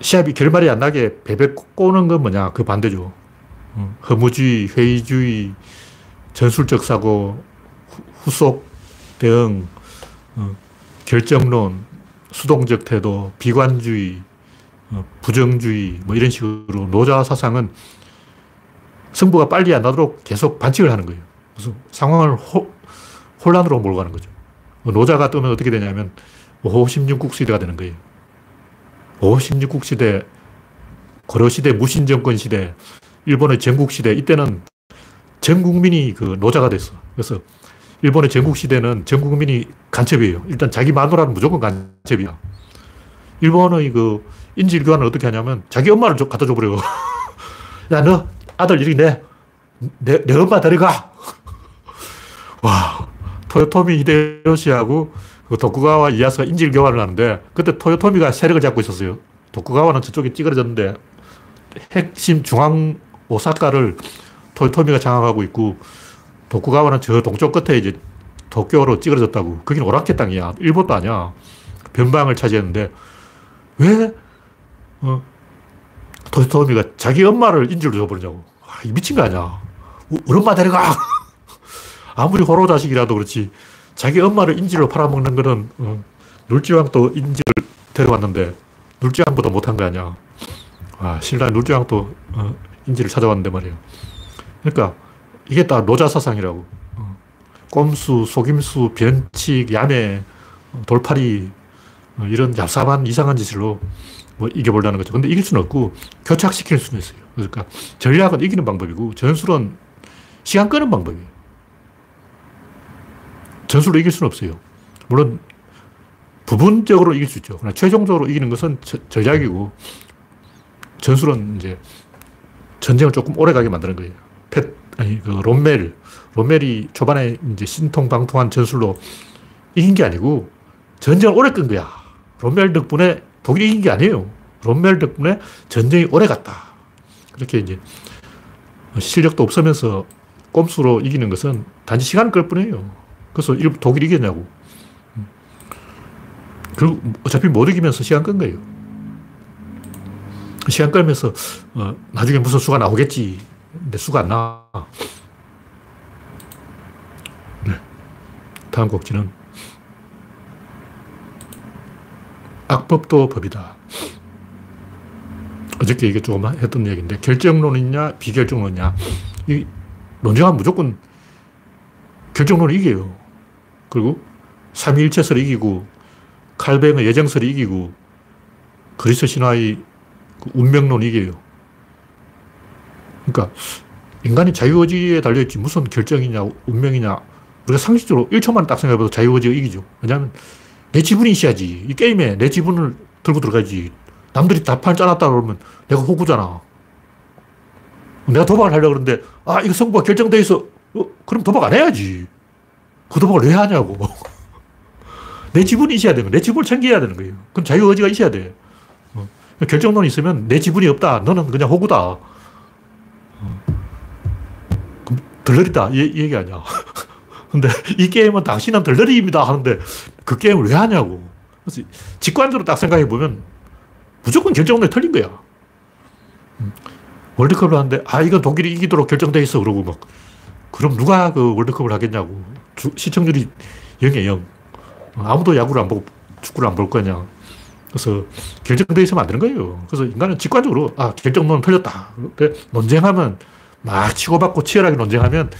시합이 결말이 안 나게 베베 꼬는 건 뭐냐? 그 반대죠. 어, 허무주의, 회의주의, 전술적 사고, 후속 대응, 어, 결정론, 수동적 태도, 비관주의, 어, 부정주의, 뭐 이런 식으로 노자 사상은 승부가 빨리 안 나도록 계속 반칙을 하는 거예요. 그래서 상황을 호, 혼란으로 몰고 가는 거죠. 노자가 뜨면 어떻게 되냐면 5, 16국 시대가 되는 거예요. 5, 16국 시대, 고려시대, 무신정권 시대, 일본의 전국시대, 이때는 전 국민이 그 노자가 됐어. 그래서 일본의 전국시대는 전 국민이 간첩이에요. 일단 자기 마누라는 무조건 간첩이야. 일본의 그 인질 교환을 어떻게 하냐면 자기 엄마를 갖다 줘버려. 야, 너 아들 이렇게 내, 내, 내 엄마 데려가. 와, 토요토미 히데요시하고 그 도쿠가와 이야스가 인질 교환을 하는데 그때 토요토미가 세력을 잡고 있었어요. 도쿠가와는 저쪽에 찌그러졌는데 핵심 중앙 오사카를 토요토미가 장악하고 있고 도쿠가와는 저 동쪽 끝에 이제 도쿄로 찌그러졌다고. 거기는 오락회 땅이야. 일본도 아니야. 변방을 차지했는데 왜 어, 토요토미가 자기 엄마를 인질로 줘버리냐고. 아, 미친 거 아니야. 우리 엄마 데려가. 아무리 호로 자식이라도 그렇지. 자기 엄마를 인질로 팔아먹는 거는 어, 눌지왕도 인질을 데려왔는데 눌지왕보다 못한 거 아니야. 아, 신라 눌지왕도 어, 인질을 찾아왔는데 말이에요. 그러니까 이게 다 노자 사상이라고. 어, 꼼수, 속임수, 변칙, 야매, 어, 돌팔이 어, 이런 얍삽한 이상한 짓으로 뭐 이겨보려는 거죠. 근데 이길 수는 없고 교착시킬 수는 있어요. 그러니까 전략은 이기는 방법이고 전술은 시간 끄는 방법이에요. 전술로 이길 수는 없어요. 물론 부분적으로 이길 수 있죠. 그러나 최종적으로 이기는 것은 전략이고 전술은 이제 전쟁을 조금 오래 가게 만드는 거예요. 펫, 아니, 그 롬멜. 롬멜이 초반에 이제 신통방통한 전술로 이긴 게 아니고 전쟁을 오래 끈 거야. 롬멜 덕분에 독일이 이긴 게 아니에요. 롬멜 덕분에 전쟁이 오래 갔다. 그렇게 이제 실력도 없으면서 꼼수로 이기는 것은 단지 시간을 끌 뿐이에요. 그래서 독일이 이겼냐고. 결국 어차피 못 이기면서 시간 끈 거예요. 시간 끌면서 어, 나중에 무슨 수가 나오겠지. 근데 수가 안 나. 네. 다음 곡지는 악법도 법이다. 어저께 이게 조금 했던 얘기인데 결정론이냐 비결정론이냐 이 논쟁하면 무조건 결정론을 이겨요. 그리고 삼위일체설 이기고 칼뱅의 예정설이 이기고 그리스 신화의 그 운명론이 이겨요. 그러니까 인간이 자유의지에 달려있지 무슨 결정이냐 운명이냐 우리가 상식적으로 1초만 딱 생각해봐도 자유의지가 이기죠. 왜냐하면 내 지분이 있어야지. 이 게임에 내 지분을 들고 들어가지. 남들이 다판 짜놨다 그러면 내가 호구잖아. 내가 도박을 하려고 그러는데, 아, 이거 성부가 결정돼 있어. 어, 그럼 도박 안 해야지. 그 도박을 왜 하냐고. 내 지분이 있어야 되는 거내 지분을 챙겨야 되는 거예요. 그럼 자유의지가 있어야 돼. 어. 결정론이 있으면 내 지분이 없다. 너는 그냥 호구다. 덜러리다. 이, 이 얘기 아니야. 근데 이 게임은 당신은 덜러리입니다. 하는데 그 게임을 왜 하냐고. 그래서 직관적으로 딱 생각해 보면 무조건 결정론이 틀린 거야. 음. 월드컵을 하는데, 아, 이건 독일이 이기도록 결정돼 있어. 그러고 막, 그럼 누가 그 월드컵을 하겠냐고. 주, 시청률이 0에 0. 아무도 야구를 안 보고 축구를 안 볼 거냐. 그래서 결정돼 있으면 안 되는 거예요. 그래서 인간은 직관적으로, 아, 결정론은 틀렸다. 근데 논쟁하면, 막 치고받고 치열하게 논쟁하면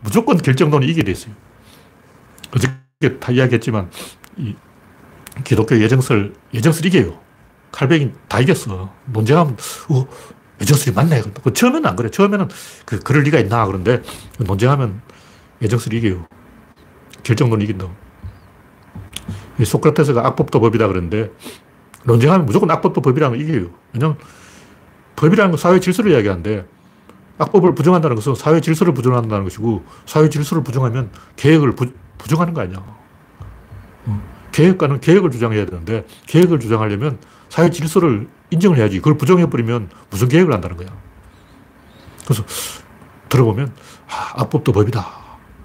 무조건 결정론이 이기게 돼 있어요. 어저께 다 이야기했지만, 이 기독교 예정설, 예정설 이겨요. 칼뱅이 다 이겼어. 논쟁하면, 어, 예정설이 맞네. 그 처음에는 안 그래. 처음에는 그, 그럴 리가 있나. 그런데 논쟁하면 예정설이 이겨요. 결정론 이긴다고. 소크라테스가 악법도 법이다 그러는데 논쟁하면 무조건 악법도 법이라는 걸 이겨요. 왜냐면 법이라는 건 사회 질서를 이야기하는데 악법을 부정한다는 것은 사회 질서를 부정한다는 것이고 사회 질서를 부정하면 계획을 부, 부정하는 거 아니야. 어. 계획가는 계획을 주장해야 되는데 계획을 주장하려면 사회 질서를 인정을 해야지. 그걸 부정해버리면 무슨 계획을 한다는 거야. 그래서 들어보면 아, 악법도 법이다.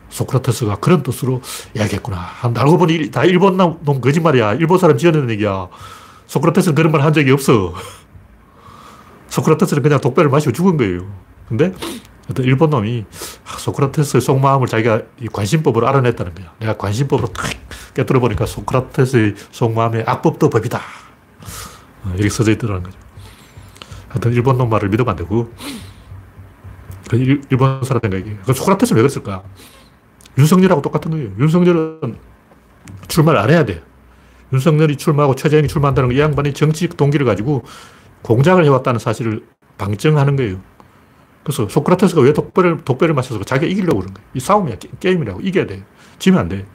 소크라테스가 그런 뜻으로 이야기했구나. 알고 보니 다 일본 놈 거짓말이야. 일본 사람 지어낸 얘기야. 소크라테스는 그런 말 한 적이 없어. 소크라테스는 그냥 독배를 마시고 죽은 거예요. 근데 어떤 일본 놈이 아, 소크라테스의 속마음을 자기가 관심법으로 알아냈다는 거야. 내가 관심법으로 탁 깨뜨려 보니까 소크라테스의 속마음에 악법도 법이다. 어, 이렇게 써져 있더라는 거죠. 하여튼 일본 놈 말을 믿으면 안 되고, 그 일본 사람 생각이. 그 소크라테스는 왜 그랬을까? 윤석열하고 똑같은 거예요. 윤석열은 출마를 안 해야 돼. 윤석열이 출마하고 최재형이 출마한다는 거, 이 양반이 정치적 동기를 가지고 공작을 해왔다는 사실을 방증하는 거예요. 그래서 소크라테스가 왜 독배를, 독배를 마셔서 자기가 이기려고 그런 거예요. 이 싸움이야. 게 임이라고. 이겨야 돼. 지면 안 돼.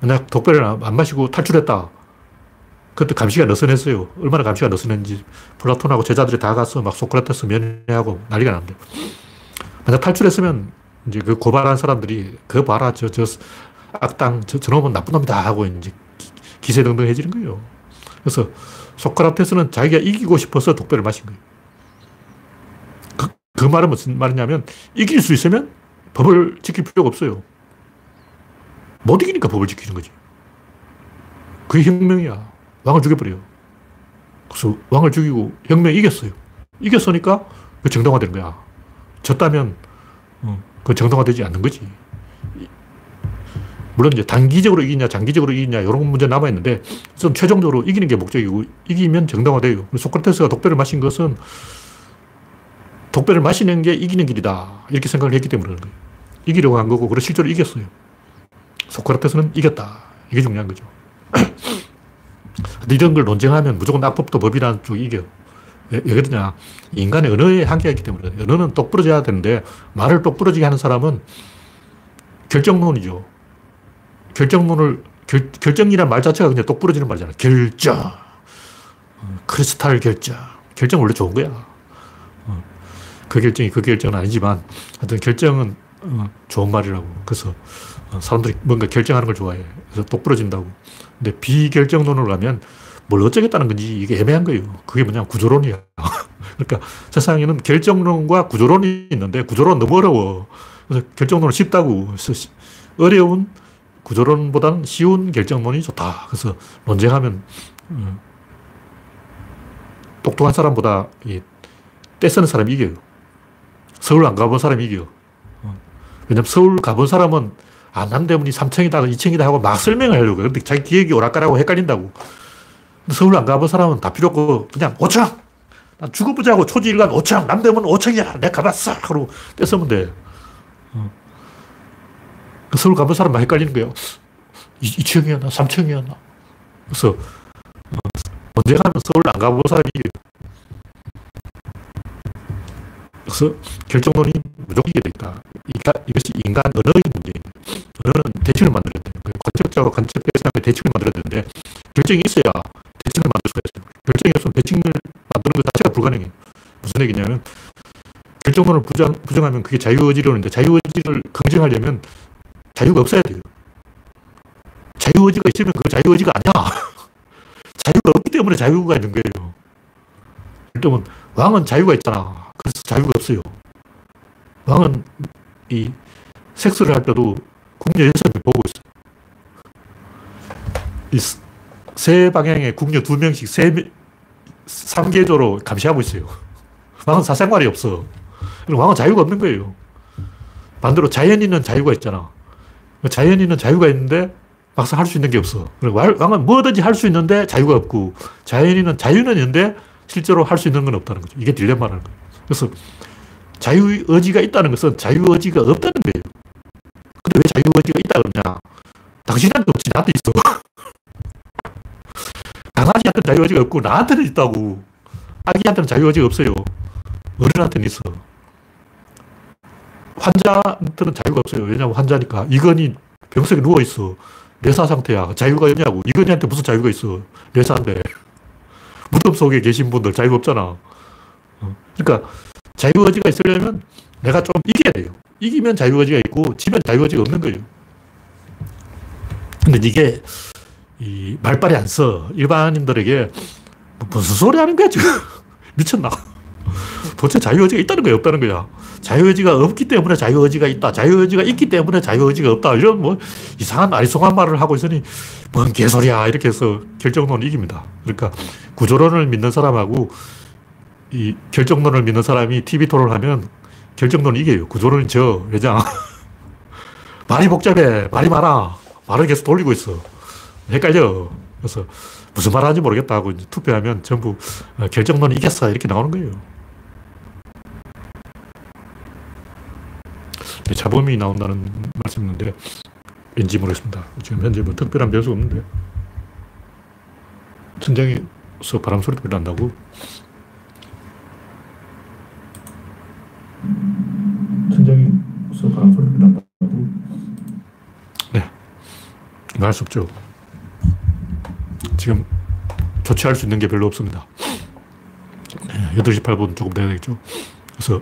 만약 독배를 안 마시고 탈출했다. 그때 감시가 느슨했어요. 얼마나 감시가 느슨했는지. 플라톤하고 제자들이 다 가서 막 소크라테스 면회하고 난리가 났는데. 만약 탈출했으면 이제 그 고발한 사람들이 그 봐라 저, 저 악당 저, 저놈은 나쁜 놈이다 하고 이제 기세등등해지는 거예요. 그래서 소크라테스는 자기가 이기고 싶어서 독배를 마신 거예요. 그, 그 말은 무슨 말이냐면 이길 수 있으면 법을 지킬 필요가 없어요. 못 이기니까 법을 지키는 거지. 그게 혁명이야. 왕을 죽여버려요. 그래서 왕을 죽이고 혁명 이겼어요. 이겼으니까 그 정당화된 거야. 졌다면 어, 그 정당화되지 않는 거지. 물론 이제 단기적으로 이기냐, 장기적으로 이기냐, 이런 문제 남아있는데, 좀 최종적으로 이기는 게 목적이고, 이기면 정당화돼요. 소크라테스가 독배를 마신 것은, 독배를 마시는 게 이기는 길이다. 이렇게 생각을 했기 때문에 그런 거예요. 이기려고 한 거고, 그래 실제로 이겼어요. 소크라테스는 이겼다. 이게 중요한 거죠. 이런 걸 논쟁하면 무조건 악법도 법이라는 쪽이 이겨. 왜, 왜 그러냐. 인간의 언어에 한계가 있기 때문에 언어는 똑부러져야 되는데 말을 똑부러지게 하는 사람은 결정론이죠. 결정론을 결, 결정이란 말 자체가 그냥 똑 부러지는 말이잖아. 결정. 어, 크리스탈 결정. 결정 원래 좋은 거야. 어, 그 결정이 그 결정은 아니지만 하여튼 결정은 어, 좋은 말이라고. 그래서 사람들이 뭔가 결정하는 걸 좋아해. 그래서 똑 부러진다고. 근데 비결정론으로 가면 뭘 어쩌겠다는 건지 이게 애매한 거예요. 그게 뭐냐 구조론이야. 그러니까 세상에는 결정론과 구조론이 있는데 구조론 너무 어려워. 그래서 결정론은 쉽다고. 그래서 어려운 구조론보다는 쉬운 결정론이 좋다. 그래서 논쟁하면 음, 똑똑한 사람보다 떼쓰는 사람이 이겨요. 서울 안 가본 사람이 이겨. 어. 왜냐면 서울 가본 사람은 아, 남대문이 3층이다, 2층이다 하고 막 설명을 하려고. 근데 자기 기억이 오락가락하고 헷갈린다고. 서울 안 가본 사람은 다 필요 없고 그냥 5층! 난 죽어보자고 초지일관 5층! 남대문 5층이야! 내가 가봤어! 그러고 떼쓰면 돼. 어. 그 서울 가본 사람만 헷갈리는 거예요. 2 층이었나? 3층이었나? 그래서 어, 언제 가면 서울 안 가본 사람이 그래서 결정론이 무조건 이게 있다. 이것이 인간 언어의 문제입니다. 언어는 대칭을 만들어야 돼요. 관측자와 관측자 사이에 대칭을 만들어야 되는데 결정이 있어야 대칭을 만들 수가 있어요. 결정이 없으면 대칭을 만드는 것 자체가 불가능해요. 무슨 얘기냐면 결정론을 부정, 부정하면 그게 자유의지론인데 자유의지를 긍정하려면 자유가 없어야 돼요. 자유의지가 있으면 그 자유의지가 아니야. 자유가 없기 때문에 자유가 있는 거예요. 그러면 왕은 자유가 있잖아. 자유가 없어요. 왕은 이 섹스를 할 때도 궁녀 여성이 보고 있어요. 이세 방향에 궁녀 두 명씩 세, 3계조로 감시하고 있어요. 왕은 사생활이 없어. 왕은 자유가 없는 거예요. 반대로 자연인은 자유가 있잖아. 자연인은 자유가 있는데 막상 할 수 있는 게 없어. 왕은 뭐든지 할 수 있는데 자유가 없고 자연인은 자유는 있는데 실제로 할 수 있는 건 없다는 거죠. 이게 딜레마라는 거예요. 그래서 자유의지가 있다는 것은 자유의지가 없다는 거예요. 근데 왜 자유의지가 있다 그러냐? 당신한테 없지, 나한테 있어. 강아지한테는 자유의지가 없고, 나한테는 있다고. 아기한테는 자유의지가 없어요. 어른한테는 있어. 환자한테는 자유가 없어요. 왜냐하면 환자니까. 이건이 병석에 누워있어. 뇌사 상태야. 자유가 있냐고. 이건이한테 무슨 자유가 있어. 뇌사인데. 무덤 속에 계신 분들 자유가 없잖아. 어. 그러니까 자유의지가 있으려면 내가 좀 이겨야 돼요. 이기면 자유의지가 있고, 지면 자유의지가 없는 거예요. 근데 이게, 이 말빨이 안 써. 일반인들에게 무슨 소리 하는 거야, 지금. 미쳤나? 도대체 자유의지가 있다는 거야, 없다는 거야. 자유의지가 없기 때문에 자유의지가 있다. 자유의지가 있기 때문에 자유의지가 없다. 이런 뭐 이상한 아리송한 말을 하고 있으니 뭔 개소리야. 이렇게 해서 결정론을 이깁니다. 그러니까 구조론을 믿는 사람하고 이 결정론을 믿는 사람이 TV 토론을 하면 결정론을 이겨요. 구조론이 저. 왜냐? 말이 복잡해. 말이 많아. 말을 계속 돌리고 있어. 헷갈려. 그래서 무슨 말 하는지 모르겠다 하고 투표하면 전부 어, 결정론이 이겼어. 이렇게 나오는 거예요. 자범이 나온다는 말씀인데 왠지 모르겠습니다. 지금 현재 뭐 특별한 변수가 없는데 천장에서 바람 소리도 난다고 천장에서 바람 소리도 난다고 네 말할 수 없죠. 지금 조치할 수 있는 게 별로 없습니다. 네, 8시 8분 조금 돼야 되겠죠. 그래서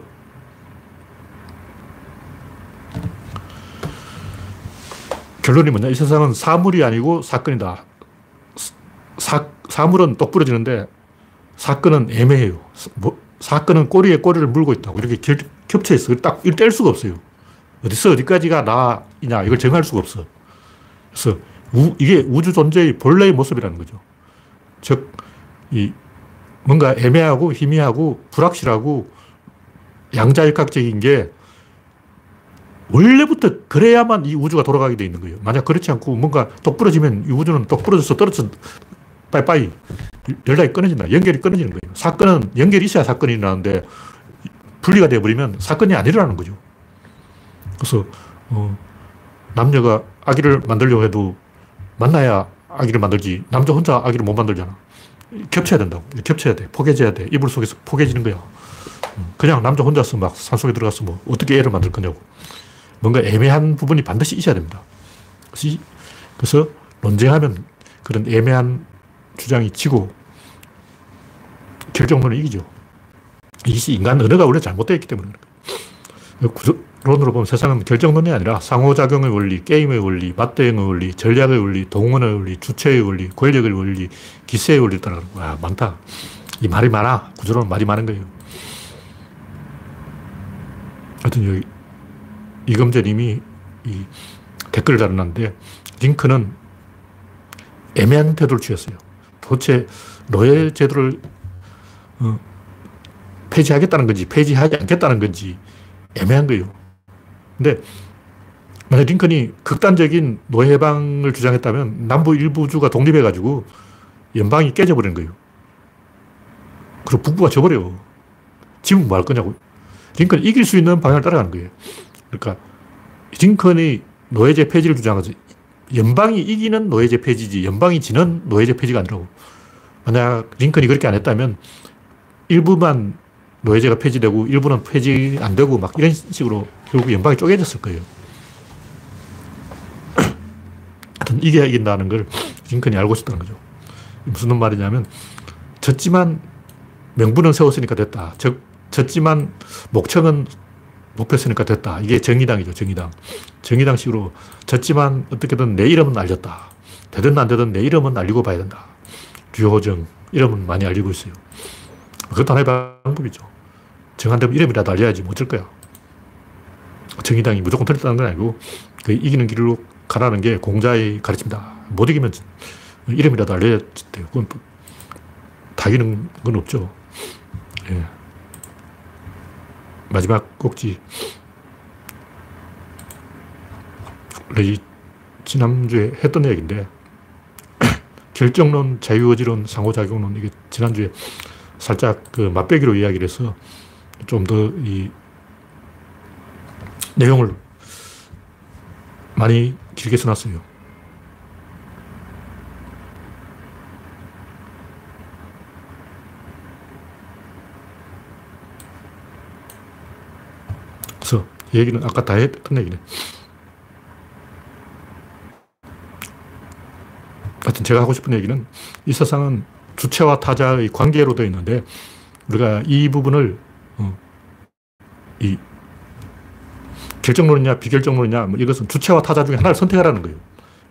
결론이 뭐냐? 이 세상은 사물이 아니고 사건이다. 사, 사물은 똑 부러지는데 사건은 애매해요. 뭐, 사건은 꼬리에 꼬리를 물고 있다고. 이렇게 결, 겹쳐 있어. 딱, 이걸 뗄 수가 없어요. 어디서 어디까지가 나이냐, 이걸 정할 수가 없어. 그래서 우, 이게 우주 존재의 본래의 모습이라는 거죠. 즉, 이 뭔가 애매하고 희미하고 불확실하고 양자역학적인 게 원래부터 그래야만 이 우주가 돌아가게 돼 있는 거예요. 만약 그렇지 않고 뭔가 똑 부러지면 이 우주는 똑 부러져서 떨어져 빠이빠이 연락이 끊어진다. 연결이 끊어지는 거예요. 사건은 연결이 있어야 사건이 일어나는데 분리가 되어버리면 사건이 안 일어나는 거죠. 그래서 어, 남녀가 아기를 만들려고 해도 만나야 아기를 만들지 남자 혼자 아기를 못 만들잖아. 겹쳐야 된다고. 겹쳐야 돼. 포개져야 돼. 이불 속에서 포개지는 거야. 그냥 남자 혼자서 막 산속에 들어가서 뭐 어떻게 애를 만들 거냐고. 뭔가 애매한 부분이 반드시 있어야 됩니다. 그래서 논쟁하면 그런 애매한 주장이 지고 결정론은 이기죠. 이 인간 언어가 원래 잘못되어 있기 때문에 구조론으로 보면 세상은 결정론이 아니라 상호작용의 원리, 게임의 원리, 맞대응의 원리, 전략의 원리, 동원의 원리, 주체의 원리, 권력의 원리, 기세의 원리를 따라 와, 많다. 이 말이 많아. 구조론은 말이 많은 거예요. 하여튼 여기 이금재 님이 이 댓글을 달았는데 링크는 애매한 태도를 취했어요. 도대체 노예 제도를 어, 폐지하겠다는 건지 폐지하지 않겠다는 건지 애매한 거예요. 근데 만약 링컨이 극단적인 노예 해방을 주장했다면 남부 일부주가 독립해가지고 연방이 깨져버리는 거예요. 그리고 북부가 져버려. 지금 뭐 할 거냐고. 링컨이 이길 수 있는 방향을 따라가는 거예요. 그러니까 링컨이 노예제 폐지를 주장하지 연방이 이기는 노예제 폐지지 연방이 지는 노예제 폐지가 아니라고. 만약 링컨이 그렇게 안 했다면 일부만 노예제가 폐지되고 일부는 폐지 안 되고 막 이런 식으로 결국 연방이 쪼개졌을 거예요. 하여튼 이겨야 이긴다는 걸 링컨이 알고 있었다는 거죠. 무슨 말이냐면 졌지만 명분은 세웠으니까 됐다. 즉 졌지만 목청은 높였으니까 됐다. 이게 정의당이죠, 정의당. 정의당식으로 졌지만 어떻게든 내 이름은 알렸다. 되든 안 되든 내 이름은 알리고 봐야 된다. 주호정 이름은 많이 알리고 있어요. 그것도 하나의 방법이죠. 정한되면 이름이라도 알려야지 뭐 어쩔 거야. 정의당이 무조건 틀렸다는 건 아니고 그 이기는 길로 가라는 게 공자의 가르침이다. 못 이기면 이름이라도 알려야 돼요. 그건 다 이기는 건 없죠. 예. 마지막 꼭지. 원래 지난주에 했던 얘기인데, 결정론, 자유의지론, 상호작용론, 이게 지난주에 살짝 그 맛배기로 이야기를 해서 좀 더 이 내용을 많이 길게 써놨어요. 그래서 얘기는 아까 다 했던 얘기네. 하여튼 제가 하고 싶은 얘기는 이 세상은 주체와 타자의 관계로 되어 있는데 우리가 이 부분을 어, 이 결정론이냐 비결정론이냐 뭐 이것은 주체와 타자 중에 하나를 선택하라는 거예요.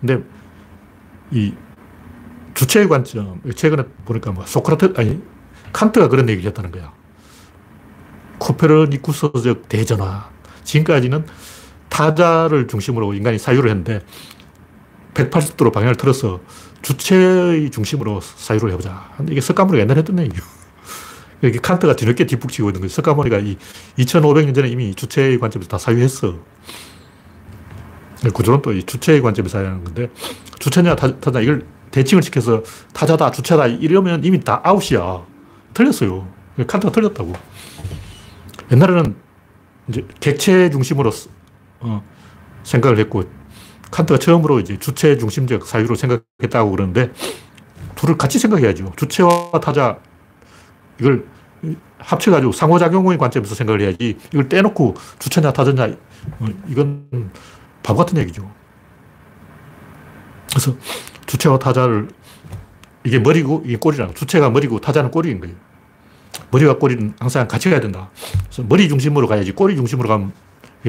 근데 이 주체의 관점 최근에 보니까 뭐 소크라테 아니 칸트가 그런 얘기를 했다는 거야. 코페르니쿠스적 대전화. 지금까지는 타자를 중심으로 인간이 사유를 했는데 180도로 방향을 틀어서 주체의 중심으로 사유를 해보자. 이게 석가모니가 옛날에 했던 얘기예요. 이게 칸트가 뒤늦게 뒷북치고 있는 거예요. 석가모니가 이 2500년 전에 이미 주체의 관점에서 다 사유했어. 구조는 또 이 주체의 관점에서 사유하는 건데, 주체냐, 타자, 이걸 대칭을 시켜서 타자다, 주체다, 이러면 이미 다 아웃이야. 틀렸어요. 칸트가 틀렸다고. 옛날에는 이제 객체 중심으로 어, 생각을 했고, 칸트가 처음으로 이제 주체 중심적 사유로 생각했다고 그러는데, 둘을 같이 생각해야죠. 주체와 타자, 이걸 합쳐가지고 상호작용의 관점에서 생각을 해야지, 이걸 떼놓고 주체냐 타자냐, 어, 이건 바보 같은 얘기죠. 그래서 주체와 타자를, 이게 머리고, 이게 꼬리라고. 주체가 머리고 타자는 꼬리인 거예요. 머리와 꼬리는 항상 같이 가야 된다. 그래서 머리 중심으로 가야지 꼬리 중심으로 가면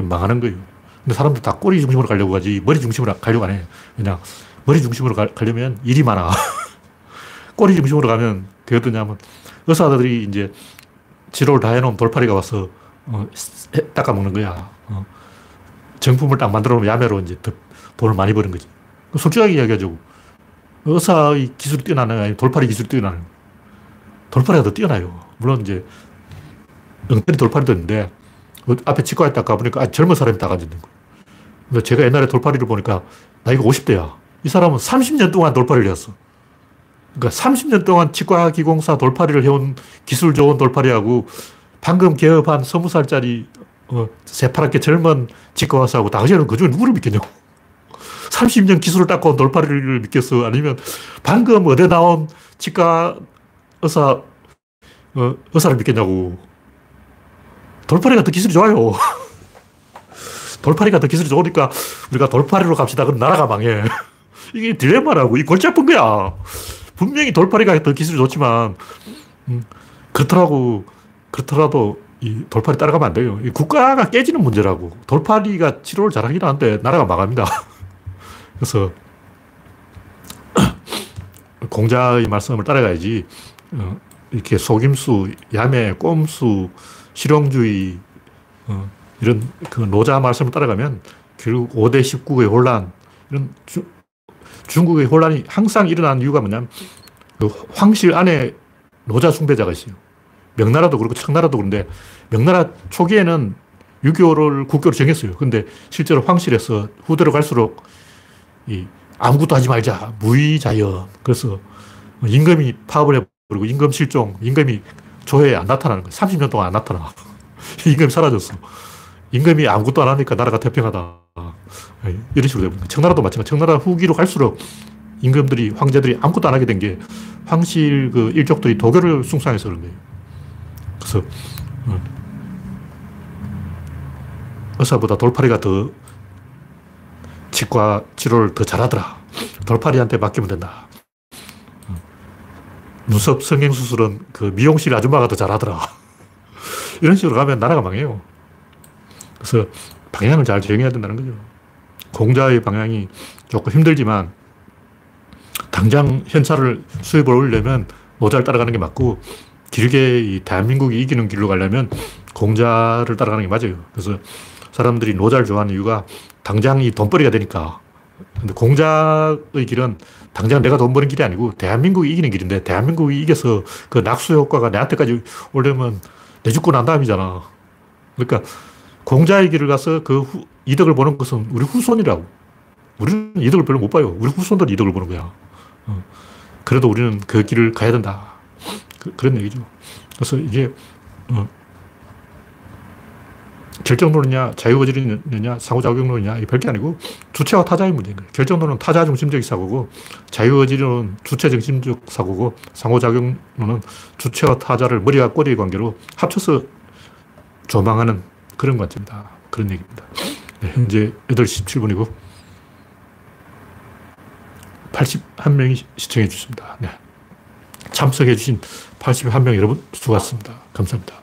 망하는 거예요. 근데 사람들 다 꼬리 중심으로 가려고 하지 머리 중심으로 가려고 안 해. 그냥 머리 중심으로 가, 려면 일이 많아. 꼬리 중심으로 가면 어떠냐면 의사들이 이제 치료를 다 해놓은 돌파리가 와서 어, 닦아먹는 거야. 어. 정품을 딱 만들어 놓으면 야매로 이제 돈을 많이 버는 거지. 솔직하게 이야기하죠. 의사의 기술이 뛰어나는 아니 돌파리 기술이 뛰어나는 돌파리가 더 뛰어나요. 물론 이제 엉터리 돌파리도 있는데 그 앞에 치과에 딱 가보니까 아, 젊은 사람이 딱 앉아있는 거예요. 근데 제가 옛날에 돌파리를 보니까 나이가 50대야. 이 사람은 30년 동안 돌파리를 했어. 그러니까 30년 동안 치과 기공사 돌파리를 해온 기술 좋은 돌파리하고 방금 개업한 20살짜리 어, 새파랗게 젊은 치과 의사하고 당신은 그 중에 누구를 믿겠냐고. 30년 기술을 닦고 온 돌파리를 믿겠어? 아니면 방금 어디 나온 치과 의사, 어, 의사를 믿겠냐고. 돌파리가 더 기술이 좋아요. 돌파리가 더 기술이 좋으니까 우리가 돌파리로 갑시다. 그럼 나라가 망해. 이게 딜레마라고. 이 골치 아픈 거야. 분명히 돌파리가 더 기술이 좋지만, 음, 그렇더라고. 그렇더라도 이 돌파리 따라가면 안 돼요. 이 국가가 깨지는 문제라고. 돌파리가 치료를 잘하긴 하는데 나라가 망합니다. 그래서 공자의 말씀을 따라가야지. 어, 이렇게 속임수, 야매, 꼼수, 실용주의, 어, 이런 그 노자 말씀을 따라가면 결국 5대 19의 혼란, 이런 주, 중국의 혼란이 항상 일어나는 이유가 뭐냐면 그 황실 안에 노자 숭배자가 있어요. 명나라도 그렇고 청나라도 그런데 명나라 초기에는 유교를 국교로 정했어요. 근데 실제로 황실에서 후대로 갈수록 이 아무것도 하지 말자. 무의자연. 그래서 임금이 파업을 해버리고 임금 실종, 임금이 조회에 안 나타나는 거예요. 30년 동안 안 나타나. 임금이 사라졌어. 임금이 아무것도 안 하니까 나라가 태평하다. 이런 식으로 되버린 청나라도 마찬가지. 청나라 후기로 갈수록 임금들이, 황제들이 아무것도 안 하게 된 게 황실 그 일족들이 도교를 숭상해서 그런 거예요. 그래서 어, 의사보다 돌팔이가 더 치과 치료를 더 잘하더라. 돌팔이한테 맡기면 된다. 눈썹 성형 수술은 그 미용실 아줌마가 더 잘하더라. 이런 식으로 가면 나라가 망해요. 그래서 방향을 잘 정해야 된다는 거죠. 공자의 방향이 조금 힘들지만 당장 현찰을 수입을 올리려면 노자를 따라가는 게 맞고 길게 이 대한민국이 이기는 길로 가려면 공자를 따라가는 게 맞아요. 그래서 사람들이 노자를 좋아하는 이유가 당장 이 돈벌이가 되니까. 근데 공자의 길은 당장 내가 돈 버는 길이 아니고 대한민국이 이기는 길인데 대한민국이 이겨서 그 낙수 효과가 내한테까지 오려면 내 죽고 난 다음이잖아. 그러니까 공자의 길을 가서 그 후, 이득을 보는 것은 우리 후손이라고. 우리는 이득을 별로 못 봐요. 우리 후손들이 이득을 보는 거야. 어. 그래도 우리는 그 길을 가야 된다. 그, 런 얘기죠. 그래서 이게 어, 결정론이냐, 자유거절이냐, 상호작용론이냐, 이 별게 아니고 주체와 타자의 문제인 거예요. 결정론은 타자 중심적 사고고, 자유거절은 주체 중심적 사고고, 상호작용론은 주체와 타자를 머리와 꼬리의 관계로 합쳐서 조망하는 그런 관점이다. 그런 얘기입니다. 네, 현재 8시 17분이고, 81명이 시청해 주셨습니다. 네. 참석해 주신 81명 여러분 수고하셨습니다. 감사합니다.